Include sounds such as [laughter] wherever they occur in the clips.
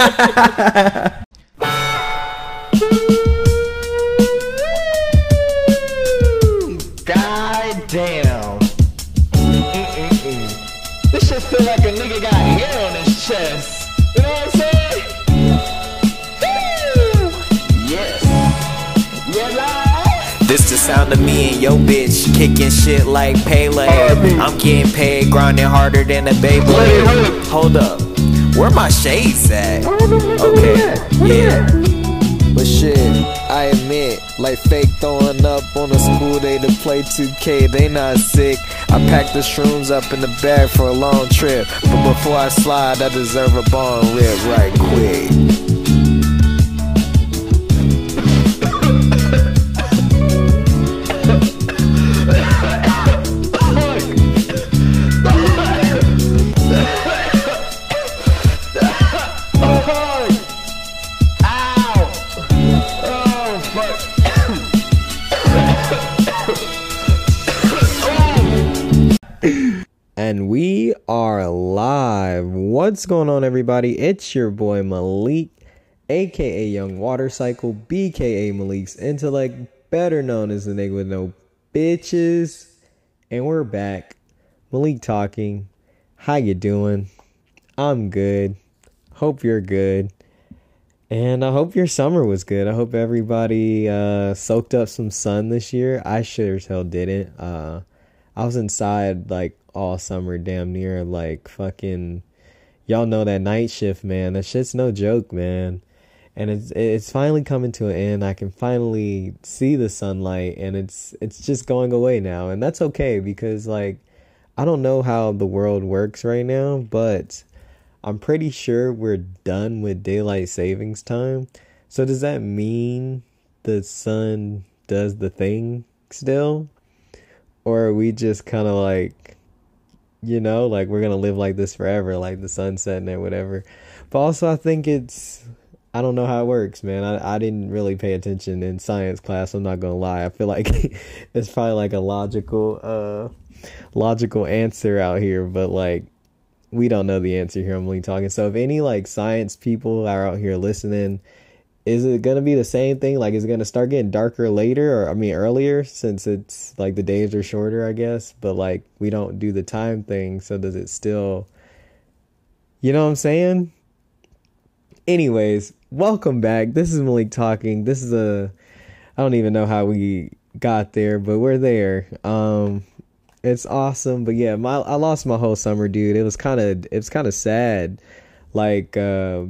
God damn. Mm-mm-mm. This shit feel like a nigga got hair on his chest. You know what I'm saying? Woo! Yes. This the sound of me and yo bitch kicking shit like Pele. I'm getting paid, grinding harder than a Beyblade. Hold up, where my shades at? Okay, yeah. But shit, I admit, like fake throwing up on a school day to play 2K, they not sick. I packed the shrooms up in the bag for a long trip. But before I slide, I deserve a bong rip right quick. And we are live. What's going on, everybody? It's your boy Malik, aka Young Water Cycle, BKA Malik's Intellect, better known as the nigga with no bitches. And we're back. Malik talking. How you doing? I'm good. Hope you're good. And I hope your summer was good. I hope everybody uh, soaked up some sun this year. I sure as hell didn't. Uh, I was inside like all summer, damn near. Like fucking, y'all know that night shift, man. That shit's no joke, man. And it's it's finally coming to an end. I can finally see the sunlight, and it's it's just going away now, and that's okay because like I don't know how the world works right now, but I'm pretty sure we're done with daylight savings time. So does that mean the sun does the thing still? Or are we just kind of like, you know, like we're to live like this forever, like the sun setting or whatever. But also, I think it's, I don't know how it works, man. I, I didn't really pay attention in science class. I'm not to lie. I feel like [laughs] it's probably like a logical, uh, logical answer out here, but like, we don't know the answer here. I'm only talking. So if any like science people are out here listening, is it gonna be the same thing? Like, is it gonna start getting darker later, or I mean earlier, since it's like the days are shorter, I guess. But like we don't do the time thing, so does it still? You know what I'm saying? Anyways, welcome back. This is Malik talking. This is a, I don't even know how we got there, but we're there. Um, it's awesome but yeah my i lost my whole summer dude it was kind of it was kind of sad like uh,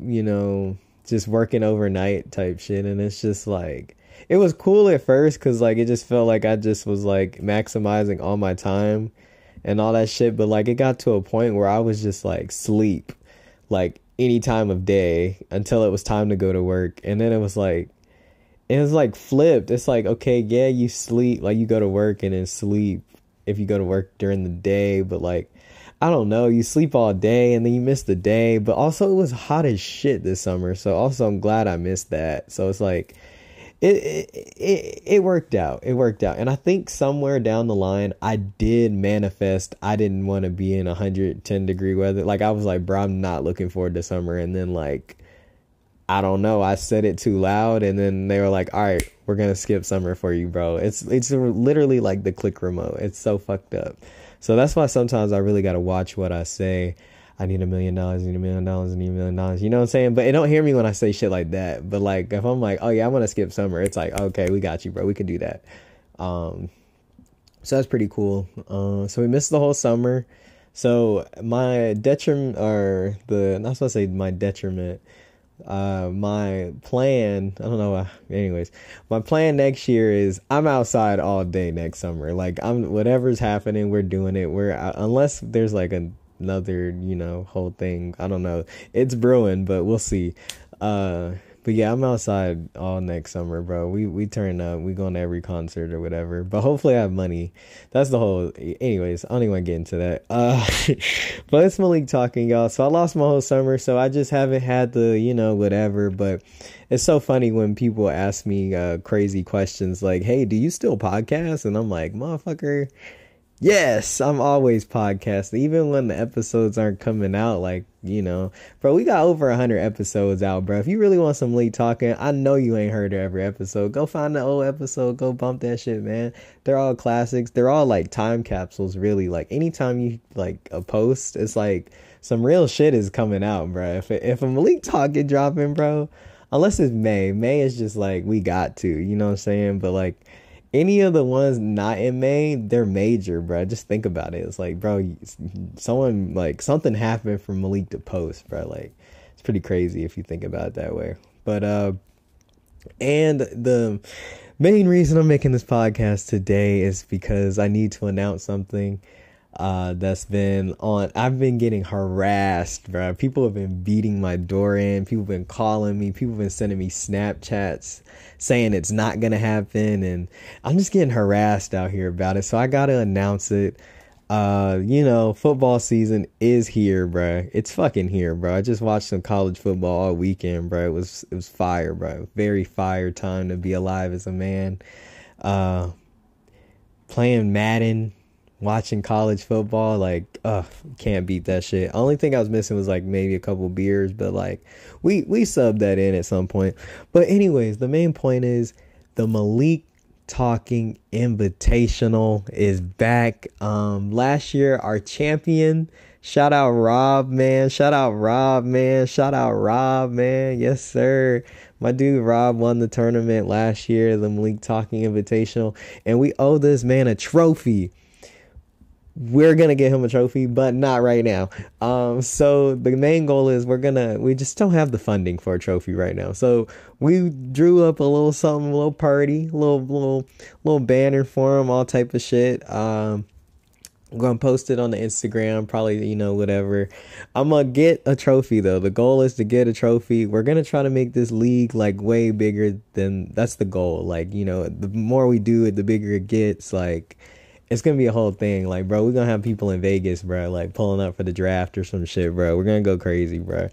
you know just working overnight type shit and it's just like it was cool at first because like it just felt like i just was like maximizing all my time and all that shit but like it got to a point where i was just like sleep like any time of day until it was time to go to work and then it was like it was like flipped. It's like, okay, yeah, you sleep, like you go to work and then sleep if you go to work during the day, but like, I don't know, you sleep all day and then you miss the day, but also it was hot as shit this summer. So also I'm glad I missed that. So it's like, it, it it it worked out. It worked out. And I think somewhere down the line I did manifest I didn't want to be in 110 degree weather. Like I was like, bro, I'm not looking forward to summer and then like I don't know. I said it too loud, and then they were like, "All right, we're gonna skip summer for you, bro." It's it's literally like the click remote. It's so fucked up. So that's why sometimes I really gotta watch what I say. I need a million dollars, I need a million dollars, I need a million dollars. You know what I'm saying? But it don't hear me when I say shit like that. But like if I'm like, oh yeah, I want to skip summer, it's like, okay, we got you, bro. We can do that. Um, so that's pretty cool. Uh, so we missed the whole summer. So my detriment, or the not supposed to say my detriment uh my plan i don't know uh, anyways. My plan next year is i'm outside all day next summer. Like i'm whatever's happening we're doing it. We're uh, unless there's like a, another you know whole thing. I don't know. It's brewing but we'll see. Uh but yeah i'm outside all next summer bro. We we turn up. We go to every concert or whatever. But hopefully i have money. That's the whole anyways i don't even want to get into that. Uh [laughs] but it's malik talking y'all. So i lost my whole summer so i just haven't had the you know whatever. But it's so funny when people ask me uh crazy questions like hey do you still podcast? And i'm like motherfucker Yes, I'm always podcasting, even when the episodes aren't coming out. Like, you know, bro, we got over 100 episodes out, bro. If you really want some Malik talking, I know you ain't heard every episode. Go find the old episode, go bump that shit, man. They're all classics. They're all like time capsules, really. Like, anytime you like a post, it's like some real shit is coming out, bro. If, if a Malik talking dropping, bro, unless it's May, May is just like, we got to, you know what I'm saying? But like, any of the ones not in May, they're major, bro. Just think about it. It's like, bro, someone like something happened for Malik to post, bro. Like, it's pretty crazy if you think about it that way. But uh, and the main reason I'm making this podcast today is because I need to announce something uh, that's been on. I've been getting harassed, bro. People have been beating my door in. People have been calling me. People have been sending me Snapchats saying it's not gonna happen, and I'm just getting harassed out here about it. So I gotta announce it. Uh, you know, football season is here, bro. It's fucking here, bro. I just watched some college football all weekend, bro. It was it was fire, bro. Very fire time to be alive as a man. Uh, playing Madden watching college football, like, uh, can't beat that shit. Only thing I was missing was like maybe a couple beers, but like we we subbed that in at some point. But anyways, the main point is the Malik Talking Invitational is back. Um last year our champion Shout out Rob, man. Shout out Rob, man. Shout out Rob, man. Yes, sir. My dude Rob won the tournament last year, the Malik Talking Invitational, and we owe this man a trophy we're gonna get him a trophy, but not right now. Um, so the main goal is we're gonna we just don't have the funding for a trophy right now. So we drew up a little something, a little party, little little little banner for him, all type of shit. Um, I'm gonna post it on the Instagram, probably you know whatever. I'm gonna get a trophy though. The goal is to get a trophy. We're gonna try to make this league like way bigger than that's the goal. Like you know, the more we do it, the bigger it gets. Like it's gonna be a whole thing. Like, bro, we're gonna have people in Vegas, bro, like pulling up for the draft or some shit, bro. We're gonna go crazy, bro.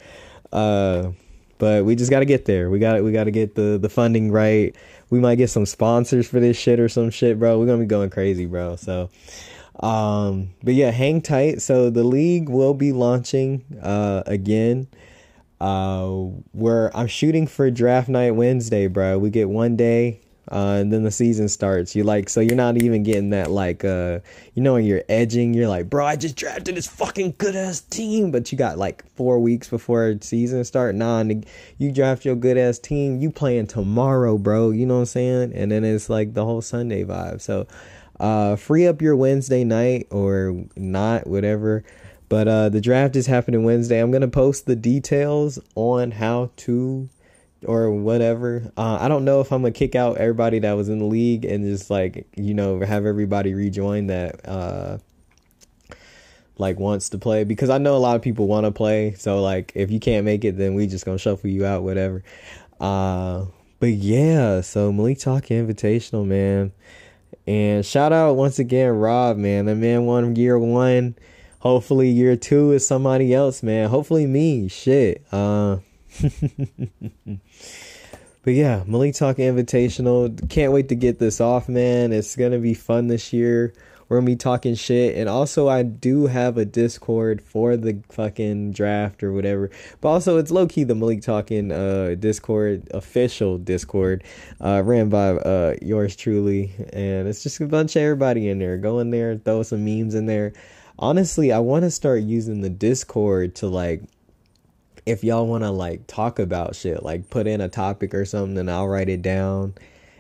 Uh, but we just gotta get there. We got we gotta get the the funding right. We might get some sponsors for this shit or some shit, bro. We're gonna be going crazy, bro. So, um, but yeah, hang tight. So the league will be launching uh again. Uh, where I'm shooting for draft night Wednesday, bro. We get one day uh, and then the season starts. You like so you're not even getting that like uh you know when you're edging, you're like, bro, I just drafted this fucking good ass team, but you got like four weeks before season start. Nah, you draft your good ass team, you playing tomorrow, bro. You know what I'm saying? And then it's like the whole Sunday vibe. So uh free up your Wednesday night or not, whatever. But uh the draft is happening Wednesday. I'm gonna post the details on how to or whatever. Uh, I don't know if I'm gonna kick out everybody that was in the league and just like you know have everybody rejoin that uh, like wants to play because I know a lot of people want to play. So like if you can't make it, then we just gonna shuffle you out, whatever. Uh, but yeah, so Malik Talk Invitational, man. And shout out once again, Rob, man. The man won year one. Hopefully year two is somebody else, man. Hopefully me. Shit. Uh [laughs] but yeah, Malik Talk Invitational. Can't wait to get this off, man. It's gonna be fun this year. We're gonna be talking shit, and also I do have a Discord for the fucking draft or whatever. But also, it's low key the Malik Talking uh, Discord official Discord, uh, ran by uh, yours truly, and it's just a bunch of everybody in there. Go in there, throw some memes in there. Honestly, I want to start using the Discord to like if y'all want to like talk about shit, like put in a topic or something, and I'll write it down,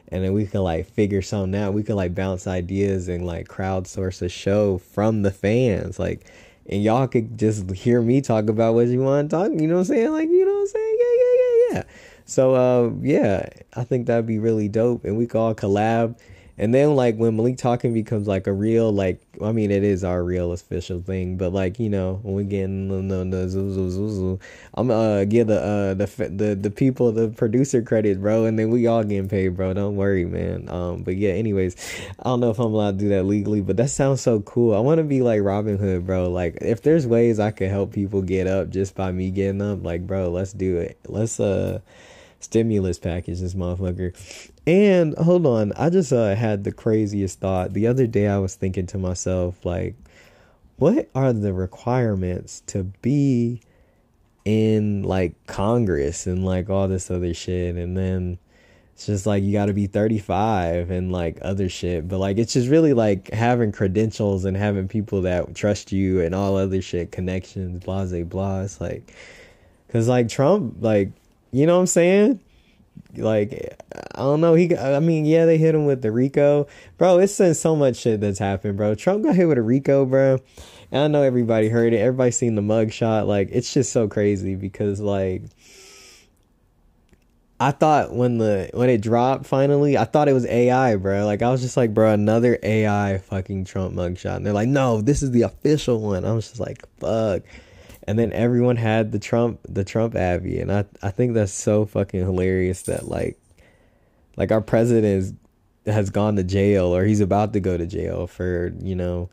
and then we can like figure something out. We can like bounce ideas and like crowdsource a show from the fans, like, and y'all could just hear me talk about what you want to talk. You know what I'm saying? Like, you know what I'm saying? Yeah, yeah, yeah, yeah. So, uh, yeah, I think that'd be really dope, and we could all collab and then like when Malik talking becomes like a real like I mean it is our real official thing, but like you know when we get the, the zoo, zoo, zoo, zoo, I'm uh give the uh the the the people the producer credit, bro, and then we all getting paid, bro. Don't worry, man. Um, but yeah, anyways, I don't know if I'm allowed to do that legally, but that sounds so cool. I want to be like Robin Hood, bro. Like if there's ways I could help people get up just by me getting up, like bro, let's do it. Let's uh stimulus package, this motherfucker. And hold on, I just uh, had the craziest thought. The other day I was thinking to myself, like, what are the requirements to be in like Congress and like all this other shit? And then it's just like you got to be 35 and like other shit but like it's just really like having credentials and having people that trust you and all other shit connections blah blah blah it's like because like trump like you know what i'm saying like i don't know he i mean yeah they hit him with the rico bro it's been so much shit that's happened bro trump got hit with a rico bro and i know everybody heard it everybody seen the mug shot like it's just so crazy because like I thought when the when it dropped finally, I thought it was AI, bro. Like I was just like, bro, another AI fucking Trump mugshot. And they're like, no, this is the official one. I was just like, fuck. And then everyone had the Trump the Trump Abby, and I I think that's so fucking hilarious that like like our president is, has gone to jail or he's about to go to jail for you know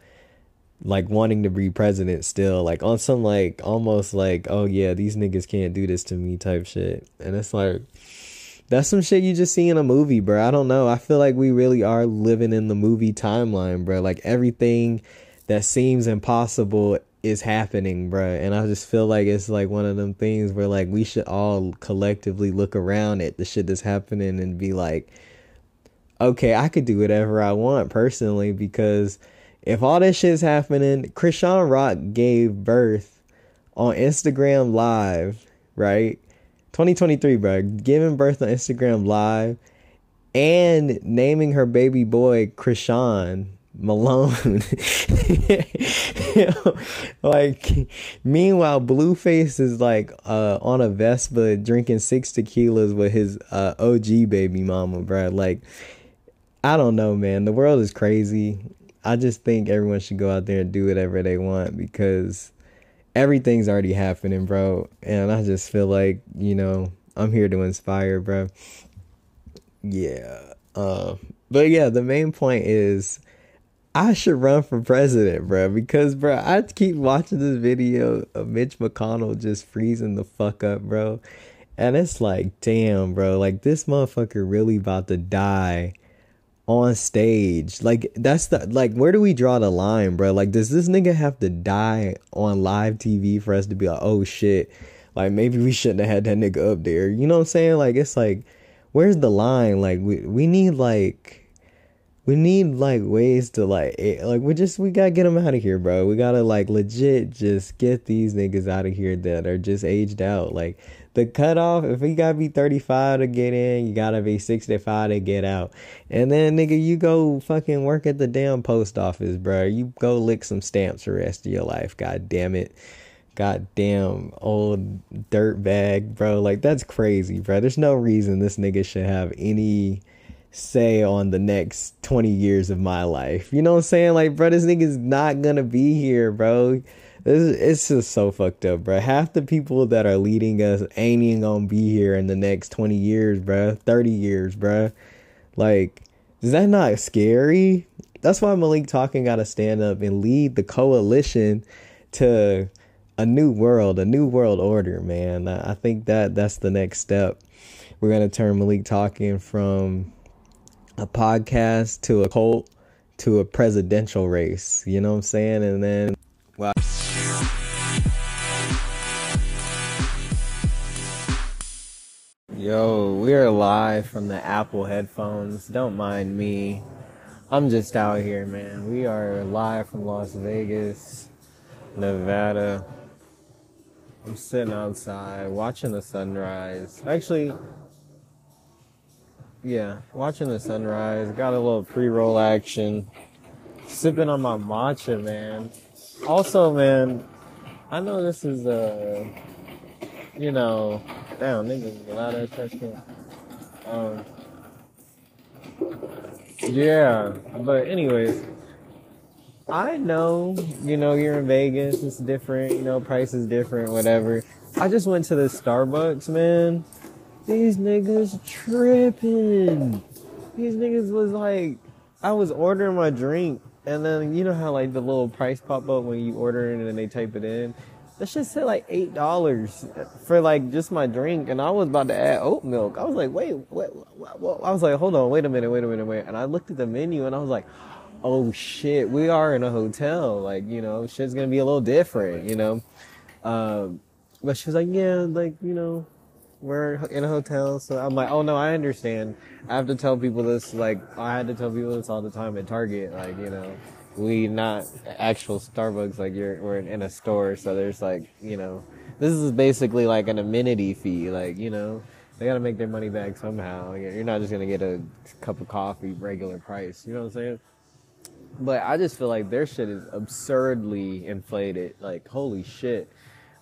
like wanting to be president still like on some like almost like oh yeah these niggas can't do this to me type shit and it's like that's some shit you just see in a movie, bro. I don't know. I feel like we really are living in the movie timeline, bro. Like everything that seems impossible is happening, bro. And I just feel like it's like one of them things where like we should all collectively look around at the shit that's happening and be like, okay, I could do whatever I want personally because if all this shit's happening, Chrisean Rock gave birth on Instagram Live, right? 2023, bro. Giving birth on Instagram Live and naming her baby boy Chrisean Malone. [laughs] like, meanwhile, Blueface is like uh, on a Vespa drinking six tequilas with his uh, OG baby mama, bro. Like, I don't know, man. The world is crazy. I just think everyone should go out there and do whatever they want because everything's already happening, bro. And I just feel like, you know, I'm here to inspire, bro. Yeah. Uh, but yeah, the main point is I should run for president, bro, because bro, I keep watching this video of Mitch McConnell just freezing the fuck up, bro. And it's like, damn, bro, like this motherfucker really about to die on stage. Like that's the like where do we draw the line, bro? Like does this nigga have to die on live TV for us to be like, "Oh shit." Like maybe we shouldn't have had that nigga up there. You know what I'm saying? Like it's like where's the line? Like we we need like we need like ways to like eh, like we just we gotta get them out of here, bro. We gotta like legit just get these niggas out of here that are just aged out. Like the cutoff, if you gotta be 35 to get in, you gotta be 65 to get out. And then, nigga, you go fucking work at the damn post office, bro. You go lick some stamps for the rest of your life. God damn it. God damn old dirt bag, bro. Like, that's crazy, bro. There's no reason this nigga should have any say on the next 20 years of my life. You know what I'm saying? Like, bro, this nigga's not gonna be here, bro. This it's just so fucked up, bro. Half the people that are leading us ain't even gonna be here in the next 20 years, bro. 30 years, bro. Like, is that not scary? That's why Malik Talking gotta stand up and lead the coalition to a new world, a new world order, man. I think that that's the next step. We're gonna turn Malik Talking from a podcast to a cult to a presidential race. You know what I'm saying? And then, well. Yo, we are live from the Apple headphones. Don't mind me. I'm just out here, man. We are live from Las Vegas, Nevada. I'm sitting outside watching the sunrise. Actually, yeah, watching the sunrise. Got a little pre roll action. Sipping on my matcha, man. Also, man, I know this is a, uh, you know, Damn, niggas, a lot of attention. Um, yeah, but anyways, I know, you know, you're in Vegas, it's different, you know, price is different, whatever. I just went to the Starbucks, man. These niggas tripping. These niggas was like, I was ordering my drink, and then you know how like the little price pop up when you order it and then they type it in That shit said like eight dollars for like just my drink, and I was about to add oat milk. I was like, wait, wait, what, what? I was like, hold on, wait a minute, wait a minute, wait. And I looked at the menu, and I was like, oh shit, we are in a hotel. Like, you know, shit's gonna be a little different, you know. Um, but she was like, yeah, like you know, we're in a hotel. So I'm like, oh no, I understand. I have to tell people this. Like, I had to tell people this all the time at Target. Like, you know we not actual Starbucks. Like you're we're in a store, so there's like you know this is basically like an amenity fee. Like you know they gotta make their money back somehow. You're not just gonna get a cup of coffee regular price. You know what I'm saying? But I just feel like their shit is absurdly inflated. Like holy shit.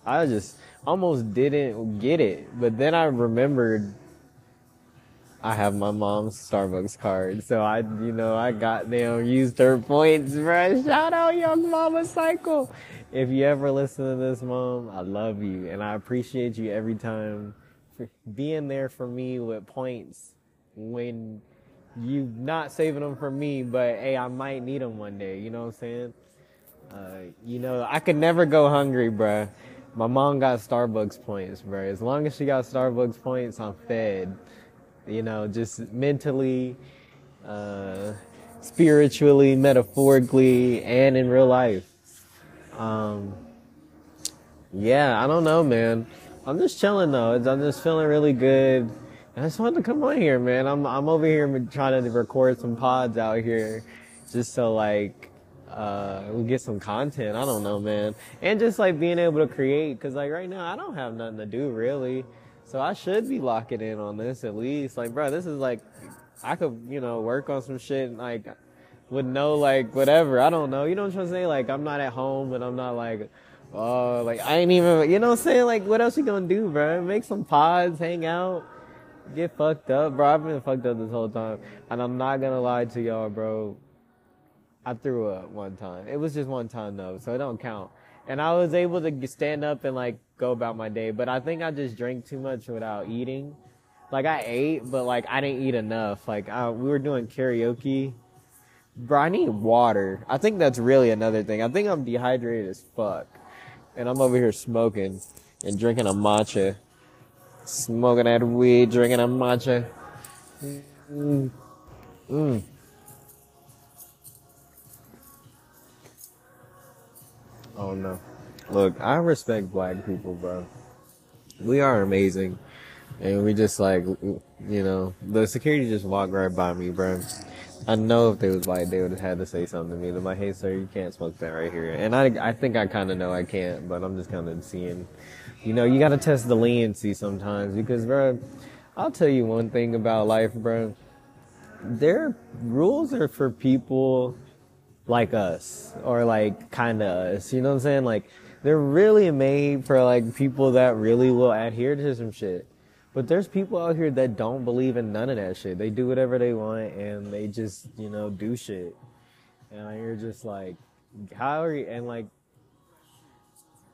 I just almost didn't get it, but then I remembered I have my mom's Starbucks card, so I, you know, I got them used her points, bro. Shout out Young Mama Cycle. If you ever listen to this, mom, I love you, and I appreciate you every time for being there for me with points when you not saving them for me, but hey, I might need them one day. You know what I'm saying? Uh, you know, I could never go hungry, bruh. My mom got Starbucks points, bro. As long as she got Starbucks points, I'm fed you know, just mentally, uh, spiritually, metaphorically, and in real life. Um, yeah, I don't know, man. I'm just chilling though. I'm just feeling really good. I just wanted to come on here, man. I'm I'm over here trying to record some pods out here, just so like uh, we get some content. I don't know, man, and just like being able to create. Cause like right now, I don't have nothing to do really. So I should be locking in on this at least. Like, bro, this is like, I could, you know, work on some shit and like, would know like whatever. I don't know. You know what I'm trying to say? Like, I'm not at home and I'm not like, oh, like I ain't even, you know what I'm saying? Like, what else you gonna do, bro? Make some pods, hang out, get fucked up, bro. I've been fucked up this whole time, and I'm not gonna lie to y'all, bro. I threw up one time. It was just one time though, so it don't count. And I was able to stand up and like go about my day. But I think I just drank too much without eating. Like I ate, but like I didn't eat enough. Like I, we were doing karaoke. Bro, I need water. I think that's really another thing. I think I'm dehydrated as fuck. And I'm over here smoking and drinking a matcha. Smoking that weed, drinking a matcha. Mm. Mm. Oh no. Look, I respect black people, bro. We are amazing. And we just like, you know, the security just walked right by me, bro. I know if they was like, they would have had to say something to me. They're like, hey, sir, you can't smoke that right here. And I, I think I kind of know I can't, but I'm just kind of seeing, you know, you got to test the leniency sometimes because, bro, I'll tell you one thing about life, bro. Their rules are for people like us or like kind of us. You know what I'm saying? Like, they're really made for like people that really will adhere to some shit. But there's people out here that don't believe in none of that shit. They do whatever they want and they just, you know, do shit. And you're just like, how are you? And like,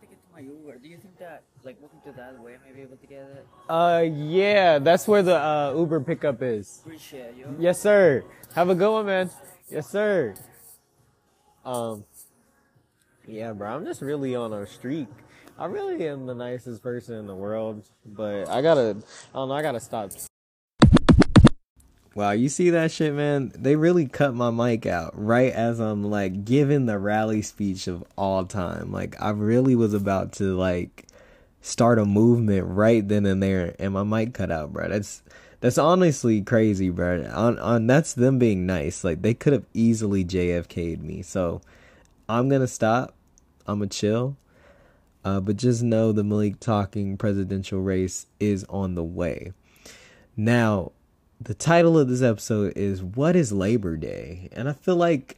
to get to my Uber, do you think that like walking to that way I may be able to get it? uh, yeah, that's where the uh, Uber pickup is. Appreciate you. Yes, sir. Have a good one, man. Yes, sir. Um, yeah, bro, I'm just really on a streak. I really am the nicest person in the world, but I gotta, I don't know, I gotta stop. Wow, you see that shit, man? They really cut my mic out right as I'm like giving the rally speech of all time. Like I really was about to like start a movement right then and there, and my mic cut out, bro. That's that's honestly crazy, bro. On on that's them being nice. Like they could have easily JFK'd me. So I'm gonna stop. I'm gonna chill. Uh, but just know the Malik talking presidential race is on the way. Now, the title of this episode is What is Labor Day? And I feel like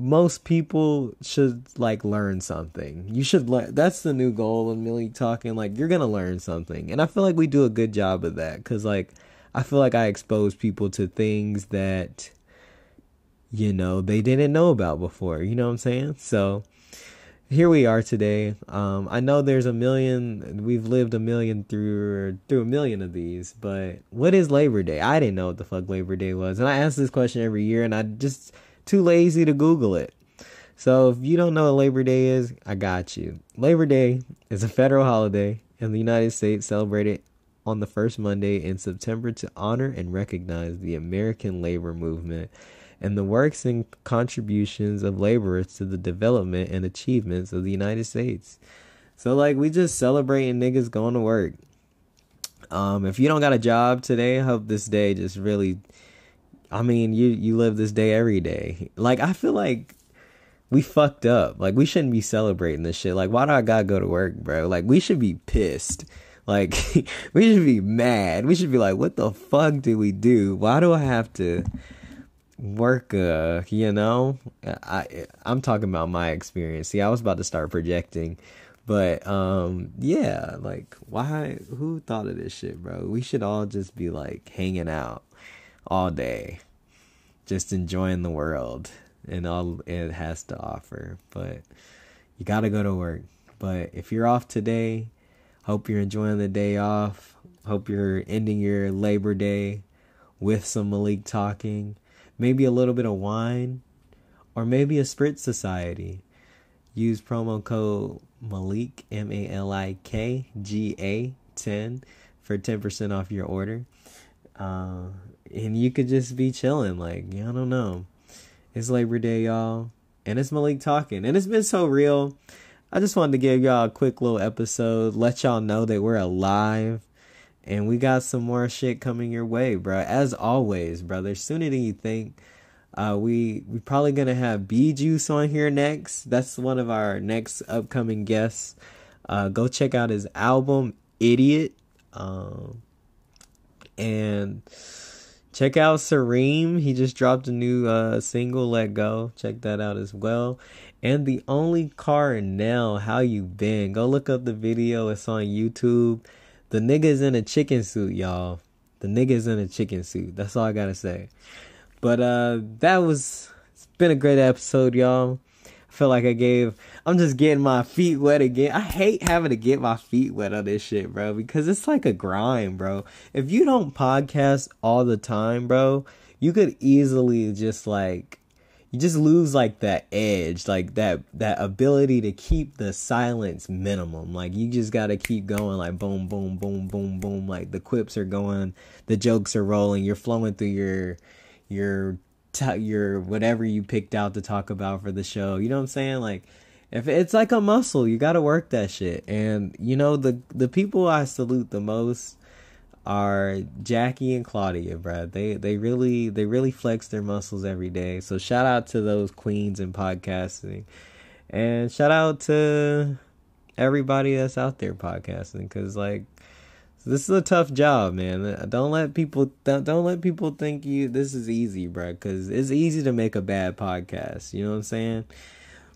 most people should like learn something. You should learn that's the new goal of Malik talking like you're to learn something. And I feel like we do a good job of that cuz like I feel like I expose people to things that you know they didn't know about before, you know what I'm saying? So here we are today. Um, I know there's a million. We've lived a million through through a million of these, but what is Labor Day? I didn't know what the fuck Labor Day was, and I ask this question every year, and I just too lazy to Google it. So if you don't know what Labor Day is, I got you. Labor Day is a federal holiday in the United States celebrated on the first Monday in September to honor and recognize the American labor movement and the works and contributions of laborers to the development and achievements of the United States. So like we just celebrating niggas going to work. Um, if you don't got a job today, I hope this day just really I mean, you you live this day every day. Like I feel like we fucked up. Like we shouldn't be celebrating this shit. Like why do I gotta go to work, bro? Like we should be pissed. [laughs] Like [laughs] we should be mad. We should be like, what the fuck did we do? Why do I have to work? Uh, you know, I I'm talking about my experience. See, I was about to start projecting, but um, yeah, like why? Who thought of this shit, bro? We should all just be like hanging out all day, just enjoying the world and all it has to offer. But you gotta go to work. But if you're off today Hope you're enjoying the day off. Hope you're ending your Labor Day with some Malik talking. Maybe a little bit of wine. Or maybe a Spritz Society. Use promo code Malik, M A L I K G A 10 for 10% off your order. Uh, and you could just be chilling. Like, I don't know. It's Labor Day, y'all. And it's Malik talking. And it's been so real. I just wanted to give y'all a quick little episode, let y'all know that we're alive and we got some more shit coming your way, bro. As always, brother, sooner than you think. Uh, we we probably gonna have B Juice on here next. That's one of our next upcoming guests. Uh, go check out his album, Idiot, um, and check out Sareem. He just dropped a new uh, single, Let Go. Check that out as well. And the only car now how you been? Go look up the video. It's on youtube. The nigga's in a chicken suit y'all. The nigga's in a chicken suit. That's all i gotta say. But uh that was it's been a great episode y'all feel like i gave i'm just getting my feet wet again. I hate having to get my feet wet on this shit bro because it's like a grind bro. If you don't podcast all the time bro you could easily just like you just lose like that edge, like that that ability to keep the silence minimum. Like you just got to keep going like boom boom boom boom boom. Like the quips are going, the jokes are rolling, you're flowing through your your your whatever you picked out to talk about for the show. You know what I'm saying? Like if it's like a muscle, you got to work that shit. And you know the the people I salute the most are Jackie and Claudia, bro. They they really they really flex their muscles every day. So shout out to those queens in podcasting, and shout out to everybody that's out there podcasting because like this is a tough job, man. Don't let people don't, don't let people think you this is easy, bro. Because it's easy to make a bad podcast. You know what I'm saying?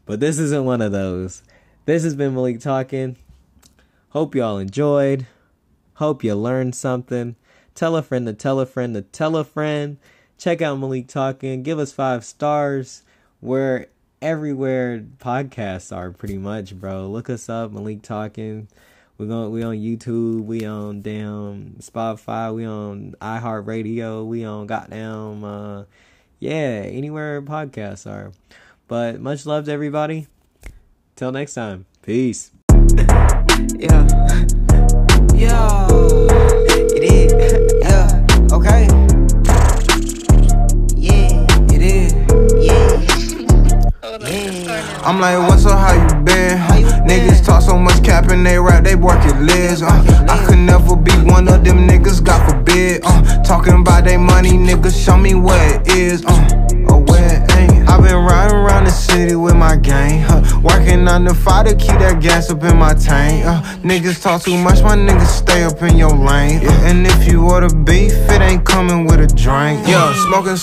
But this isn't one of those. This has been Malik talking. Hope y'all enjoyed. Hope you learned something. Tell a friend to tell a friend to tell a friend. Check out Malik Talking. Give us five stars. We're everywhere podcasts are pretty much, bro. Look us up, Malik Talking. We going we on YouTube, we on damn Spotify, we on iHeartRadio, we on goddamn uh yeah, anywhere podcasts are. But much love to everybody. Till next time. Peace. [laughs] yeah. Yeah, it is. [laughs] Yeah, okay. Yeah, it is. Yeah. Yeah. I'm like, what's up, how you been? Niggas talk so much cap and they rap, they it liz. Uh, I could never be one of them niggas, God forbid. Uh, talking about they money, niggas, show me where it is. Uh, or where it ain't. i been riding around the city with my gang. Uh, working on the fire to keep that gas up in my tank. Uh, niggas talk too much, my niggas stay up in your lane. Uh, and if you order beef, it ain't coming with a drink. Yeah, smoking so